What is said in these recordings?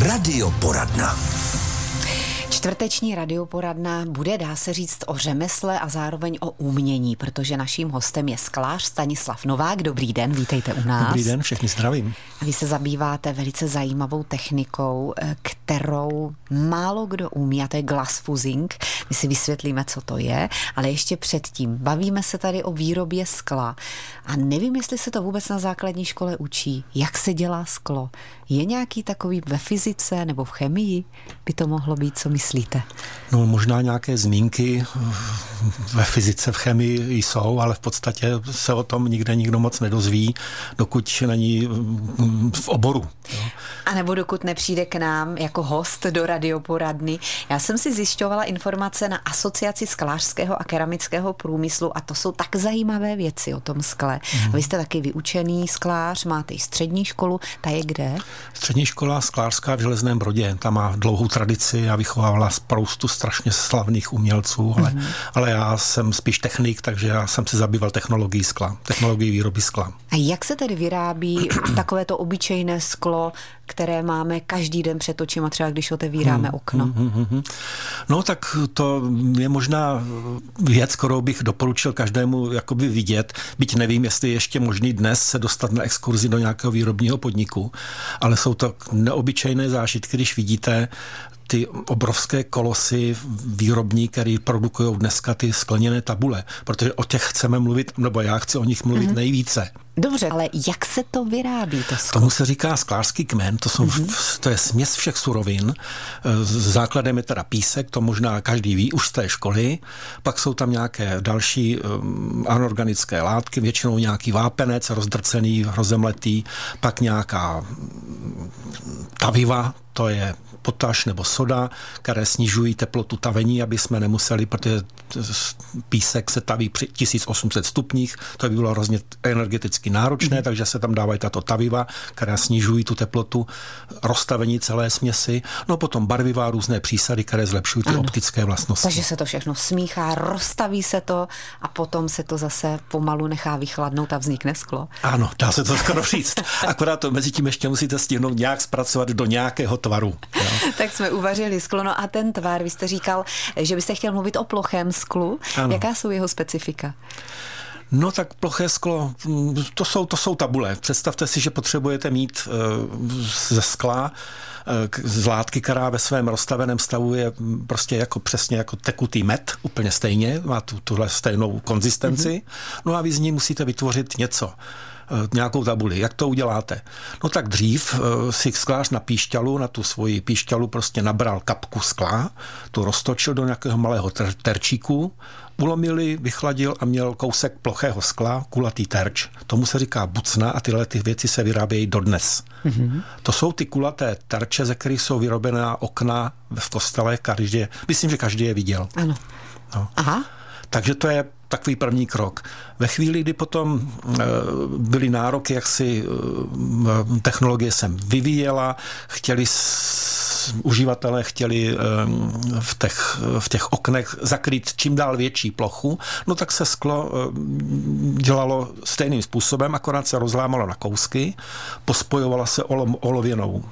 Radioporadna. Čtvrteční radioporadna bude, dá se říct, o řemesle a zároveň o umění, protože naším hostem je sklář Stanislav Novák. Dobrý den, vítejte u nás. Dobrý den, všechny zdravím. Vy se zabýváte velice zajímavou technikou, eh, kterou málo kdo umí, a to je glass fusing. My si vysvětlíme, co to je, ale ještě předtím bavíme se tady o výrobě skla. A nevím, jestli se to vůbec na základní škole učí, jak se dělá sklo. Je nějaký takový ve fyzice nebo v chemii? By to mohlo být, co myslíte? No možná nějaké zmínky ve fyzice, v chemii jsou, ale v podstatě se o tom nikde nikdo moc nedozví, dokud není mm, v oboru. Jo. A nebo dokud nepřijde k nám jako host do radioporadny. Já jsem si zjišťovala informace na Asociaci sklářského a keramického průmyslu a to jsou tak zajímavé věci o tom skle. Mm. Vy jste taky vyučený sklář, máte i střední školu, ta je kde? Střední škola sklářská v Železném Brodě, ta má dlouhou tradici a vychovávala spoustu strašně slavných umělců, ale, mm. ale já jsem spíš technik, takže já jsem se zabýval technologií skla, technologií výroby skla. A jak se tedy vyrábí takovéto obyčejné sklo, které máme každý den před očima, třeba když otevíráme hmm, okno? Hmm, hmm, hmm. No tak to je možná věc, kterou bych doporučil každému jakoby vidět, byť nevím, jestli je ještě možný dnes se dostat na exkurzi do nějakého výrobního podniku, ale jsou to neobyčejné zážitky, když vidíte ty obrovské kolosy výrobní, které produkují dneska ty skleněné tabule, protože o těch chceme mluvit, nebo já chci o nich mluvit mm-hmm. nejvíce. Dobře, ale jak se to vyrábí? To sklo? Tomu se říká sklářský kmen, to, jsou, mm-hmm. to je směs všech surovin. Základem je teda písek, to možná každý ví už z té školy. Pak jsou tam nějaké další um, anorganické látky, většinou nějaký vápenec rozdrcený, rozemletý, pak nějaká taviva, to je potaž nebo soda, které snižují teplotu tavení, aby jsme nemuseli, protože písek se taví při 1800 stupních, to by bylo hrozně energeticky náročné, mm. takže se tam dávají tato taviva, která snižují tu teplotu rozstavení celé směsi. No potom barviva, různé přísady, které zlepšují ty ano. optické vlastnosti. Takže se to všechno smíchá, rozstaví se to a potom se to zase pomalu nechá vychladnout a vznikne sklo. Ano, dá se to skoro říct. Akorát to mezi tím ještě musíte stihnout nějak zpracovat do nějakého tvaru. Jo. tak jsme uvařili sklo. No a ten tvar, vy jste říkal, že byste chtěl mluvit o plochém sklu. Ano. Jaká jsou jeho specifika? No tak ploché sklo, to jsou, to jsou tabule. Představte si, že potřebujete mít uh, ze skla uh, z látky, která ve svém rozstaveném stavu je prostě jako přesně jako tekutý med, úplně stejně, má tu, tuhle stejnou konzistenci. Mm-hmm. No a vy z ní musíte vytvořit něco. Eh, nějakou tabuli. Jak to uděláte? No tak dřív eh, si sklář na píšťalu, na tu svoji píšťalu prostě nabral kapku skla, tu roztočil do nějakého malého ter- terčíku, ulomili, vychladil a měl kousek plochého skla, kulatý terč. Tomu se říká bucna a tyhle ty věci se vyrábějí dodnes. Mm-hmm. To jsou ty kulaté terče, ze kterých jsou vyrobená okna v kostelech. Každý, myslím, že každý je viděl. Ano. No. Aha. Takže to je takový první krok. Ve chvíli, kdy potom eh, byly nároky, jak si eh, technologie jsem vyvíjela, chtěli uživatelé chtěli eh, v těch, v těch oknech zakrýt čím dál větší plochu, no tak se sklo dělalo stejným způsobem, akorát se rozlámalo na kousky, pospojovala se olověnou,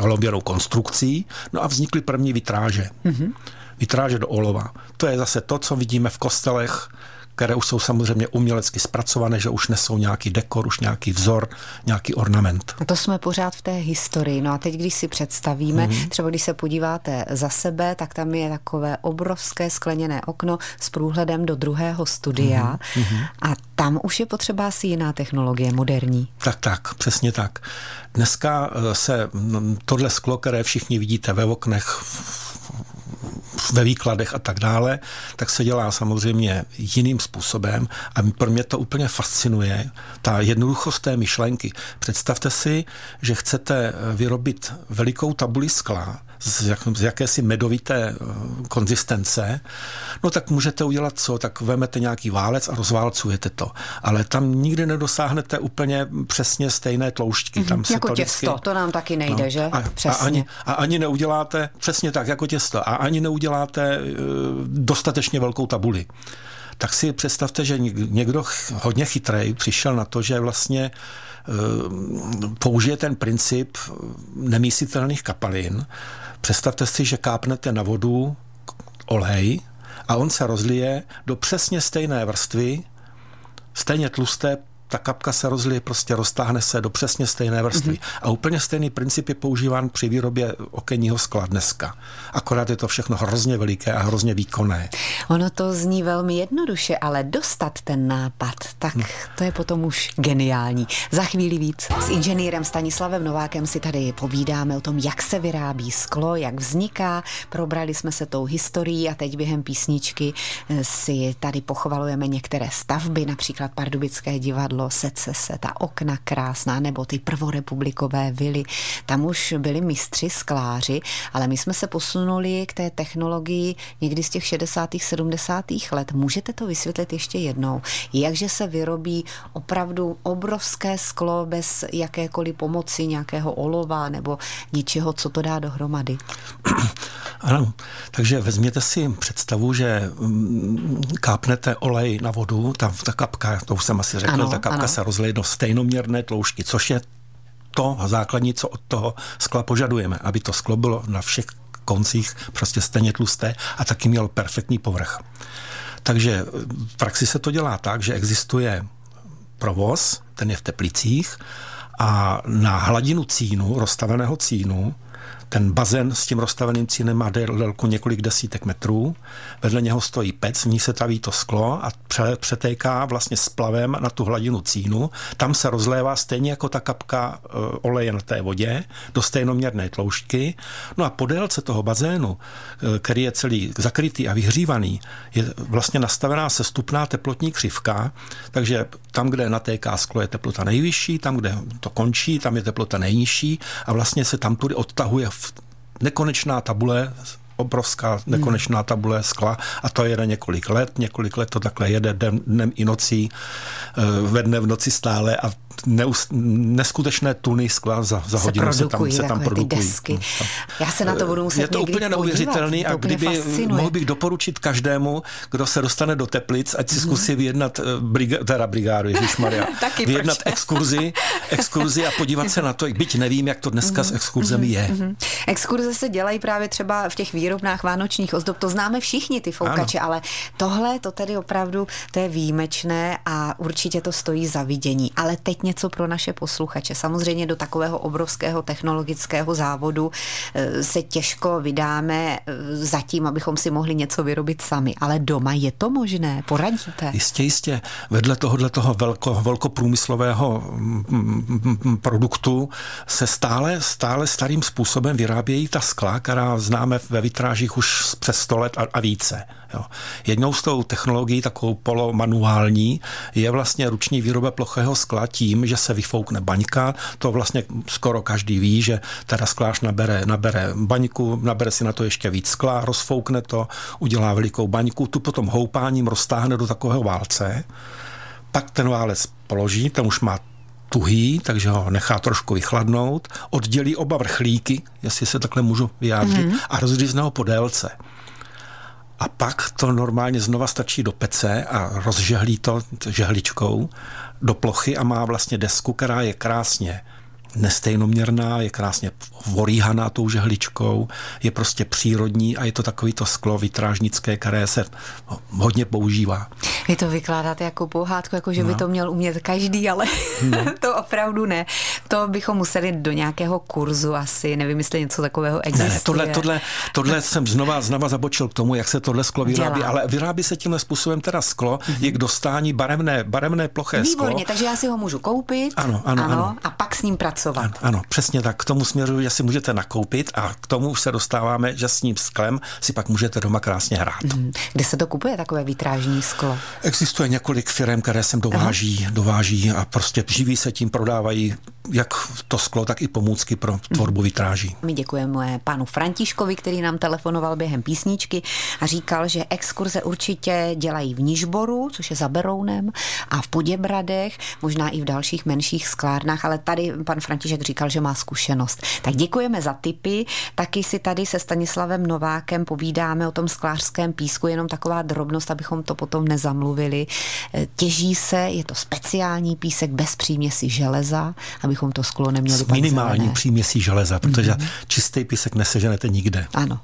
olověnou konstrukcí, no a vznikly první vitráže. Mm-hmm vitráže do olova. To je zase to, co vidíme v kostelech, které už jsou samozřejmě umělecky zpracované, že už nesou nějaký dekor, už nějaký vzor, nějaký ornament. A to jsme pořád v té historii. No a teď, když si představíme, mm-hmm. třeba když se podíváte za sebe, tak tam je takové obrovské skleněné okno s průhledem do druhého studia mm-hmm. a tam už je potřeba asi jiná technologie, moderní. Tak, tak, přesně tak. Dneska eh, se tohle sklo, které všichni vidíte ve oknech, ve výkladech a tak dále, tak se dělá samozřejmě jiným způsobem a pro mě to úplně fascinuje, ta jednoduchost té myšlenky. Představte si, že chcete vyrobit velikou tabuli skla, z, jak, z jakési medovité eh, konzistence, no tak můžete udělat co? Tak vemete nějaký válec a rozválcujete to. Ale tam nikdy nedosáhnete úplně přesně stejné tloušťky. Tam se jako to těsto, vždycky... to nám taky nejde, no, že? A, přesně. A ani, a ani neuděláte, přesně tak, jako těsto, a ani neuděláte uh, dostatečně velkou tabuli. Tak si představte, že někdo hodně chytrý přišel na to, že vlastně eh, použije ten princip nemísitelných kapalin. Představte si, že kápnete na vodu olej a on se rozlije do přesně stejné vrstvy, stejně tlusté ta kapka se rozlije, prostě roztáhne se do přesně stejné vrstvy. Mm-hmm. A úplně stejný princip je používán při výrobě okenního skla dneska. Akorát je to všechno hrozně veliké a hrozně výkonné. Ono to zní velmi jednoduše, ale dostat ten nápad, tak hm. to je potom už geniální. Za chvíli víc. S inženýrem Stanislavem Novákem si tady povídáme o tom, jak se vyrábí sklo, jak vzniká. Probrali jsme se tou historií a teď během písničky eh, si tady pochvalujeme některé stavby, například Pardubické divadlo divadlo, sece se, ta okna krásná, nebo ty prvorepublikové vily. Tam už byli mistři skláři, ale my jsme se posunuli k té technologii někdy z těch 60. 70. let. Můžete to vysvětlit ještě jednou? Jakže se vyrobí opravdu obrovské sklo bez jakékoliv pomoci nějakého olova nebo něčeho, co to dá dohromady? Ano, takže vezměte si představu, že mm, kápnete olej na vodu, ta, ta kapka, to už jsem asi řekl, ano, ta kapka ano. se rozleje do stejnoměrné tloušťky, což je to základní, co od toho skla požadujeme, aby to sklo bylo na všech koncích prostě stejně tlusté a taky mělo perfektní povrch. Takže v praxi se to dělá tak, že existuje provoz, ten je v Teplicích, a na hladinu cínu, rozstaveného cínu, ten bazén s tím rozstaveným cínem má délku několik desítek metrů. Vedle něho stojí pec, v ní se taví to sklo a přetéká vlastně splavem na tu hladinu cínu. Tam se rozlévá stejně jako ta kapka e, oleje na té vodě do stejnoměrné tloušťky. No a po délce toho bazénu, e, který je celý zakrytý a vyhřívaný, je vlastně nastavená sestupná teplotní křivka, takže tam, kde natéká sklo, je teplota nejvyšší, tam, kde to končí, tam je teplota nejnižší a vlastně se tam tudy odtahuje nekonečná tabule obrovská nekonečná tabule skla a to jede několik let, několik let to takhle jede dnem i nocí, eh, ve dne v noci stále a neus, neskutečné tuny skla za, za hodinu se, tam, se tam produkují. Desky. No, Já se na to budu muset Je to úplně neuvěřitelný a kdyby fascinuje. mohl bych doporučit každému, kdo se dostane do Teplic, ať si mhm. zkusí vyjednat eh, briga, teda brigádu, Maria, vyjednat exkurzi, exkurzi a podívat se na to, byť nevím, jak to dneska s mhm. exkurzemi je. Mhm. Exkurze se dělají právě třeba v těch výrobnách vánočních ozdob, to známe všichni ty foukače, ano. ale tohle, to tedy opravdu, to je výjimečné a určitě to stojí za vidění. Ale teď něco pro naše posluchače. Samozřejmě do takového obrovského technologického závodu eh, se těžko vydáme eh, zatím, abychom si mohli něco vyrobit sami. Ale doma je to možné? Poradíte? Jistě, jistě. Vedle tohohle toho velko, velkoprůmyslového mm, mm, produktu se stále, stále starým způsobem vyrábějí ta skla, která známe ve vitrážích už přes 100 let a, a více. Jo. Jednou z tou technologií, takovou polomanuální, je vlastně ruční výroba plochého skla tím, že se vyfoukne baňka. To vlastně skoro každý ví, že teda sklář nabere, nabere baňku, nabere si na to ještě víc skla, rozfoukne to, udělá velikou baňku, tu potom houpáním roztáhne do takového válce, pak ten válec položí, ten už má tuhý, takže ho nechá trošku vychladnout, oddělí oba vrchlíky, jestli se takhle můžu vyjádřit, mm-hmm. a rozřízne ho po délce. A pak to normálně znova stačí do pece a rozžehlí to žehličkou do plochy a má vlastně desku, která je krásně nestejnoměrná, je krásně vorýhaná tou žehličkou, je prostě přírodní a je to takový to sklo vitrážnické, které se hodně používá. Vy to vykládáte jako pohádku, jako že no. by to měl umět každý, ale no. to opravdu ne. To bychom museli do nějakého kurzu asi, nevím, jestli něco takového existuje. Ne, tohle, tohle, tohle jsem znova, znova zabočil k tomu, jak se tohle sklo vyrábí, Dělá. ale vyrábí se tímhle způsobem teda sklo, mm-hmm. je k dostání barevné, barevné ploché Výborně, sklo. Výborně, takže já si ho můžu koupit ano, ano, ano, ano. a pak s ním pracovat. Ano, ano, přesně tak. K tomu směru, že si můžete nakoupit a k tomu už se dostáváme, že s ním sklem si pak můžete doma krásně hrát. Mm. Kde se to kupuje takové vitrážní sklo? Existuje několik firm, které sem dováží, Aha. dováží a prostě živí se tím, prodávají jak to sklo, tak i pomůcky pro tvorbu vitráží. My děkujeme panu Františkovi, který nám telefonoval během písničky a říkal, že exkurze určitě dělají v Nižboru, což je za Berounem, a v Poděbradech, možná i v dalších menších sklárnách, ale tady pan František říkal, že má zkušenost. Tak děkujeme za tipy. Taky si tady se Stanislavem Novákem povídáme o tom sklářském písku, jenom taková drobnost, abychom to potom nezamluvili. Těží se, je to speciální písek bez příměsi železa, abychom to sklo neměli. S minimální příměsí železa, protože mm-hmm. čistý písek neseženete nikde. Ano.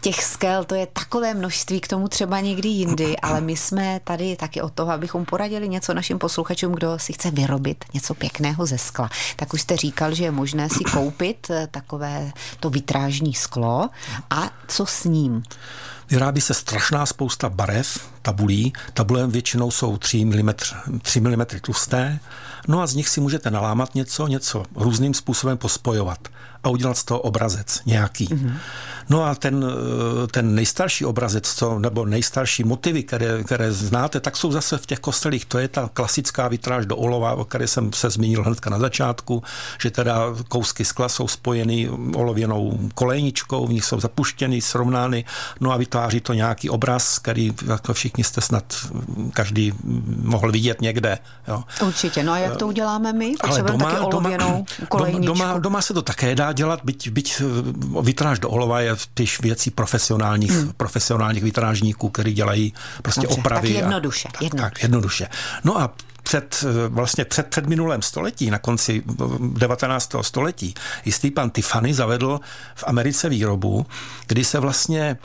Těch skel to je takové množství, k tomu třeba někdy jindy, ale my jsme tady taky o toho, abychom poradili něco našim posluchačům, kdo si chce vyrobit něco pěkného ze skla. Tak už jste říkal, že je možné si koupit eh, takové to vitrážní sklo. A co s ním? Vyrábí se strašná spousta barev, tabulí. Tabule většinou jsou 3 mm, 3 mm tlusté, no a z nich si můžete nalámat něco, něco různým způsobem pospojovat a udělat z toho obrazec nějaký. Mm-hmm. No a ten, eh, ten nejstarší obrazec, co, nebo nejstarší motivy, které, které znáte, tak jsou zase v těch kostelích. To je ta klasická vitráž do olova, o které jsem se zmínil hnedka na začátku, že teda kousky skla jsou spojeny olověnou kolejničkou, v nich jsou zapuštěny, srovnány, no a vytváří to nějaký obraz, který jako všichni jste snad každý mohl vidět někde. Jo. Určitě, no a jak to uděláme my? Ale doma, taky olověnou doma, doma, doma se to také dá dělat, byť, byť vitráž do olova je spíš věcí profesionálních, hmm. profesionálních vitrážníků, který dělají prostě Dobře, opravy. Tak jednoduše. A, jednoduše. Tak, jednoduše. No a před, vlastně před, před minulém století, na konci 19. století, jistý pan Tiffany zavedl v Americe výrobu, kdy se vlastně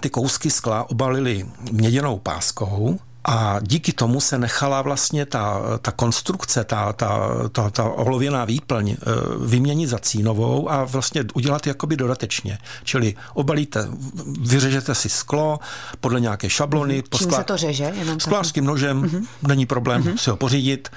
ty kousky skla obalily měděnou páskou a díky tomu se nechala vlastně ta, ta konstrukce, ta, ta, ta, ta olověná výplň eh, vyměnit za cínovou a vlastně udělat jakoby dodatečně. Čili obalíte, vyřežete si sklo podle nějaké šablony. Čím skla... se to řeže? Jenom sklářským nožem, mm-hmm. není problém mm-hmm. si ho pořídit.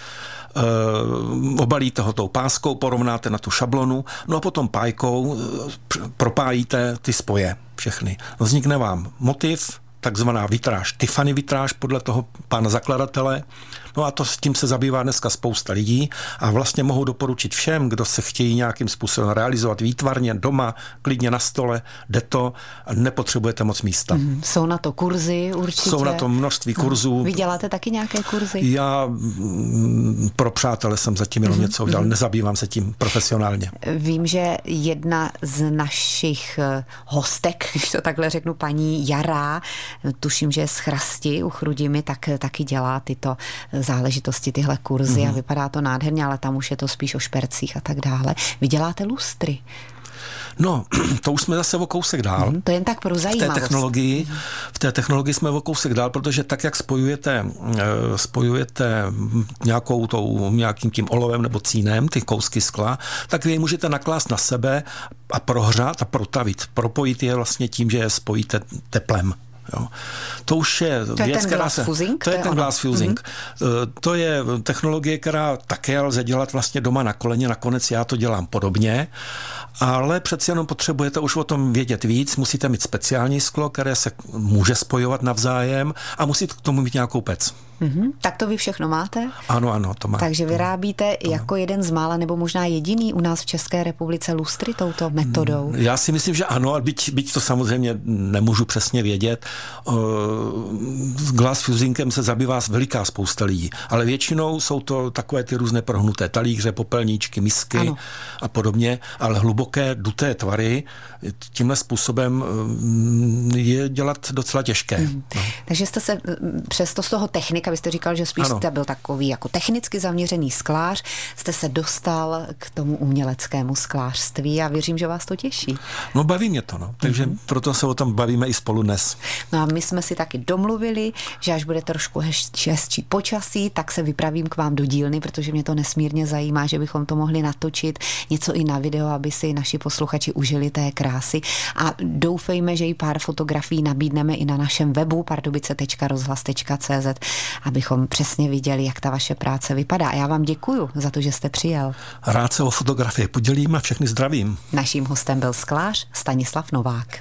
Uh, obalíte ho tou páskou, porovnáte na tu šablonu, no a potom pájkou uh, propájíte ty spoje všechny. Vznikne vám motiv, takzvaná vitráž, Tiffany vitráž podle toho pána zakladatele. No a to s tím se zabývá dneska spousta lidí a vlastně mohou doporučit všem, kdo se chtějí nějakým způsobem realizovat výtvarně doma, klidně na stole, jde to, nepotřebujete moc místa. Mm, jsou na to kurzy určitě? Jsou na to množství kurzů. Vy děláte taky nějaké kurzy? Já mm, pro přátele jsem zatím jenom mm, něco udělal, mm. nezabývám se tím profesionálně. Vím, že jedna z našich eh, hostek, když to takhle řeknu, paní Jara, tuším, že z Chrasti u Chrudimi, tak taky dělá tyto záležitosti, tyhle kurzy mm-hmm. a mhm. vypadá to nádherně, ale tam už je to spíš o špercích a tak dále. Vy děláte lustry. No, to už jsme zase o kousek dál. Mm, to jen tak pro zajímavost. V té technologii, v té technologii jsme o kousek dál, protože tak, jak spojujete, eh, spojujete nějakou tou, nějakým tím olovem nebo cínem, ty kousky skla, tak vy je můžete naklást na sebe a prohřát a protavit. Propojit je vlastně tím, že je spojíte teplem. Jo. To už je, to věc, která se... Fusing, to, je ten glass fusing. Mm-hmm. To je technologie, která také lze dělat vlastně doma na koleně. Nakonec já to dělám podobně. Ale přeci jenom potřebujete už o tom vědět víc. Musíte mít speciální sklo, které se může spojovat navzájem a musíte k tomu mít nějakou pec. Mm-hmm. Tak to vy všechno máte? Ano, ano, to má. Takže vyrábíte to, jako jeden z mála, nebo možná jediný u nás v České republice lustry touto metodou? Mm, já si myslím, že ano, byť, byť to samozřejmě nemůžu přesně vědět. Uh, glass fusingem se zabývá veliká spousta lidí, ale většinou jsou to takové ty různé prohnuté talíře, popelníčky, misky ano. a podobně, ale hluboké duté tvary tímhle způsobem mm, je dělat docela těžké. Mm. No. Takže jste se přesto z toho technika vy jste říkal, že spíš ano. jste byl takový jako technicky zaměřený sklář, jste se dostal k tomu uměleckému sklářství a věřím, že vás to těší. No baví mě to, no. takže mm-hmm. proto se o tom bavíme i spolu dnes. No a my jsme si taky domluvili, že až bude trošku hezčí počasí, tak se vypravím k vám do dílny, protože mě to nesmírně zajímá, že bychom to mohli natočit něco i na video, aby si naši posluchači užili té krásy a doufejme, že i pár fotografií nabídneme i na našem webu pardubice.rozhlas.cz abychom přesně viděli, jak ta vaše práce vypadá. A já vám děkuji za to, že jste přijel. Rád se o fotografie podělím a všechny zdravím. Naším hostem byl sklář Stanislav Novák.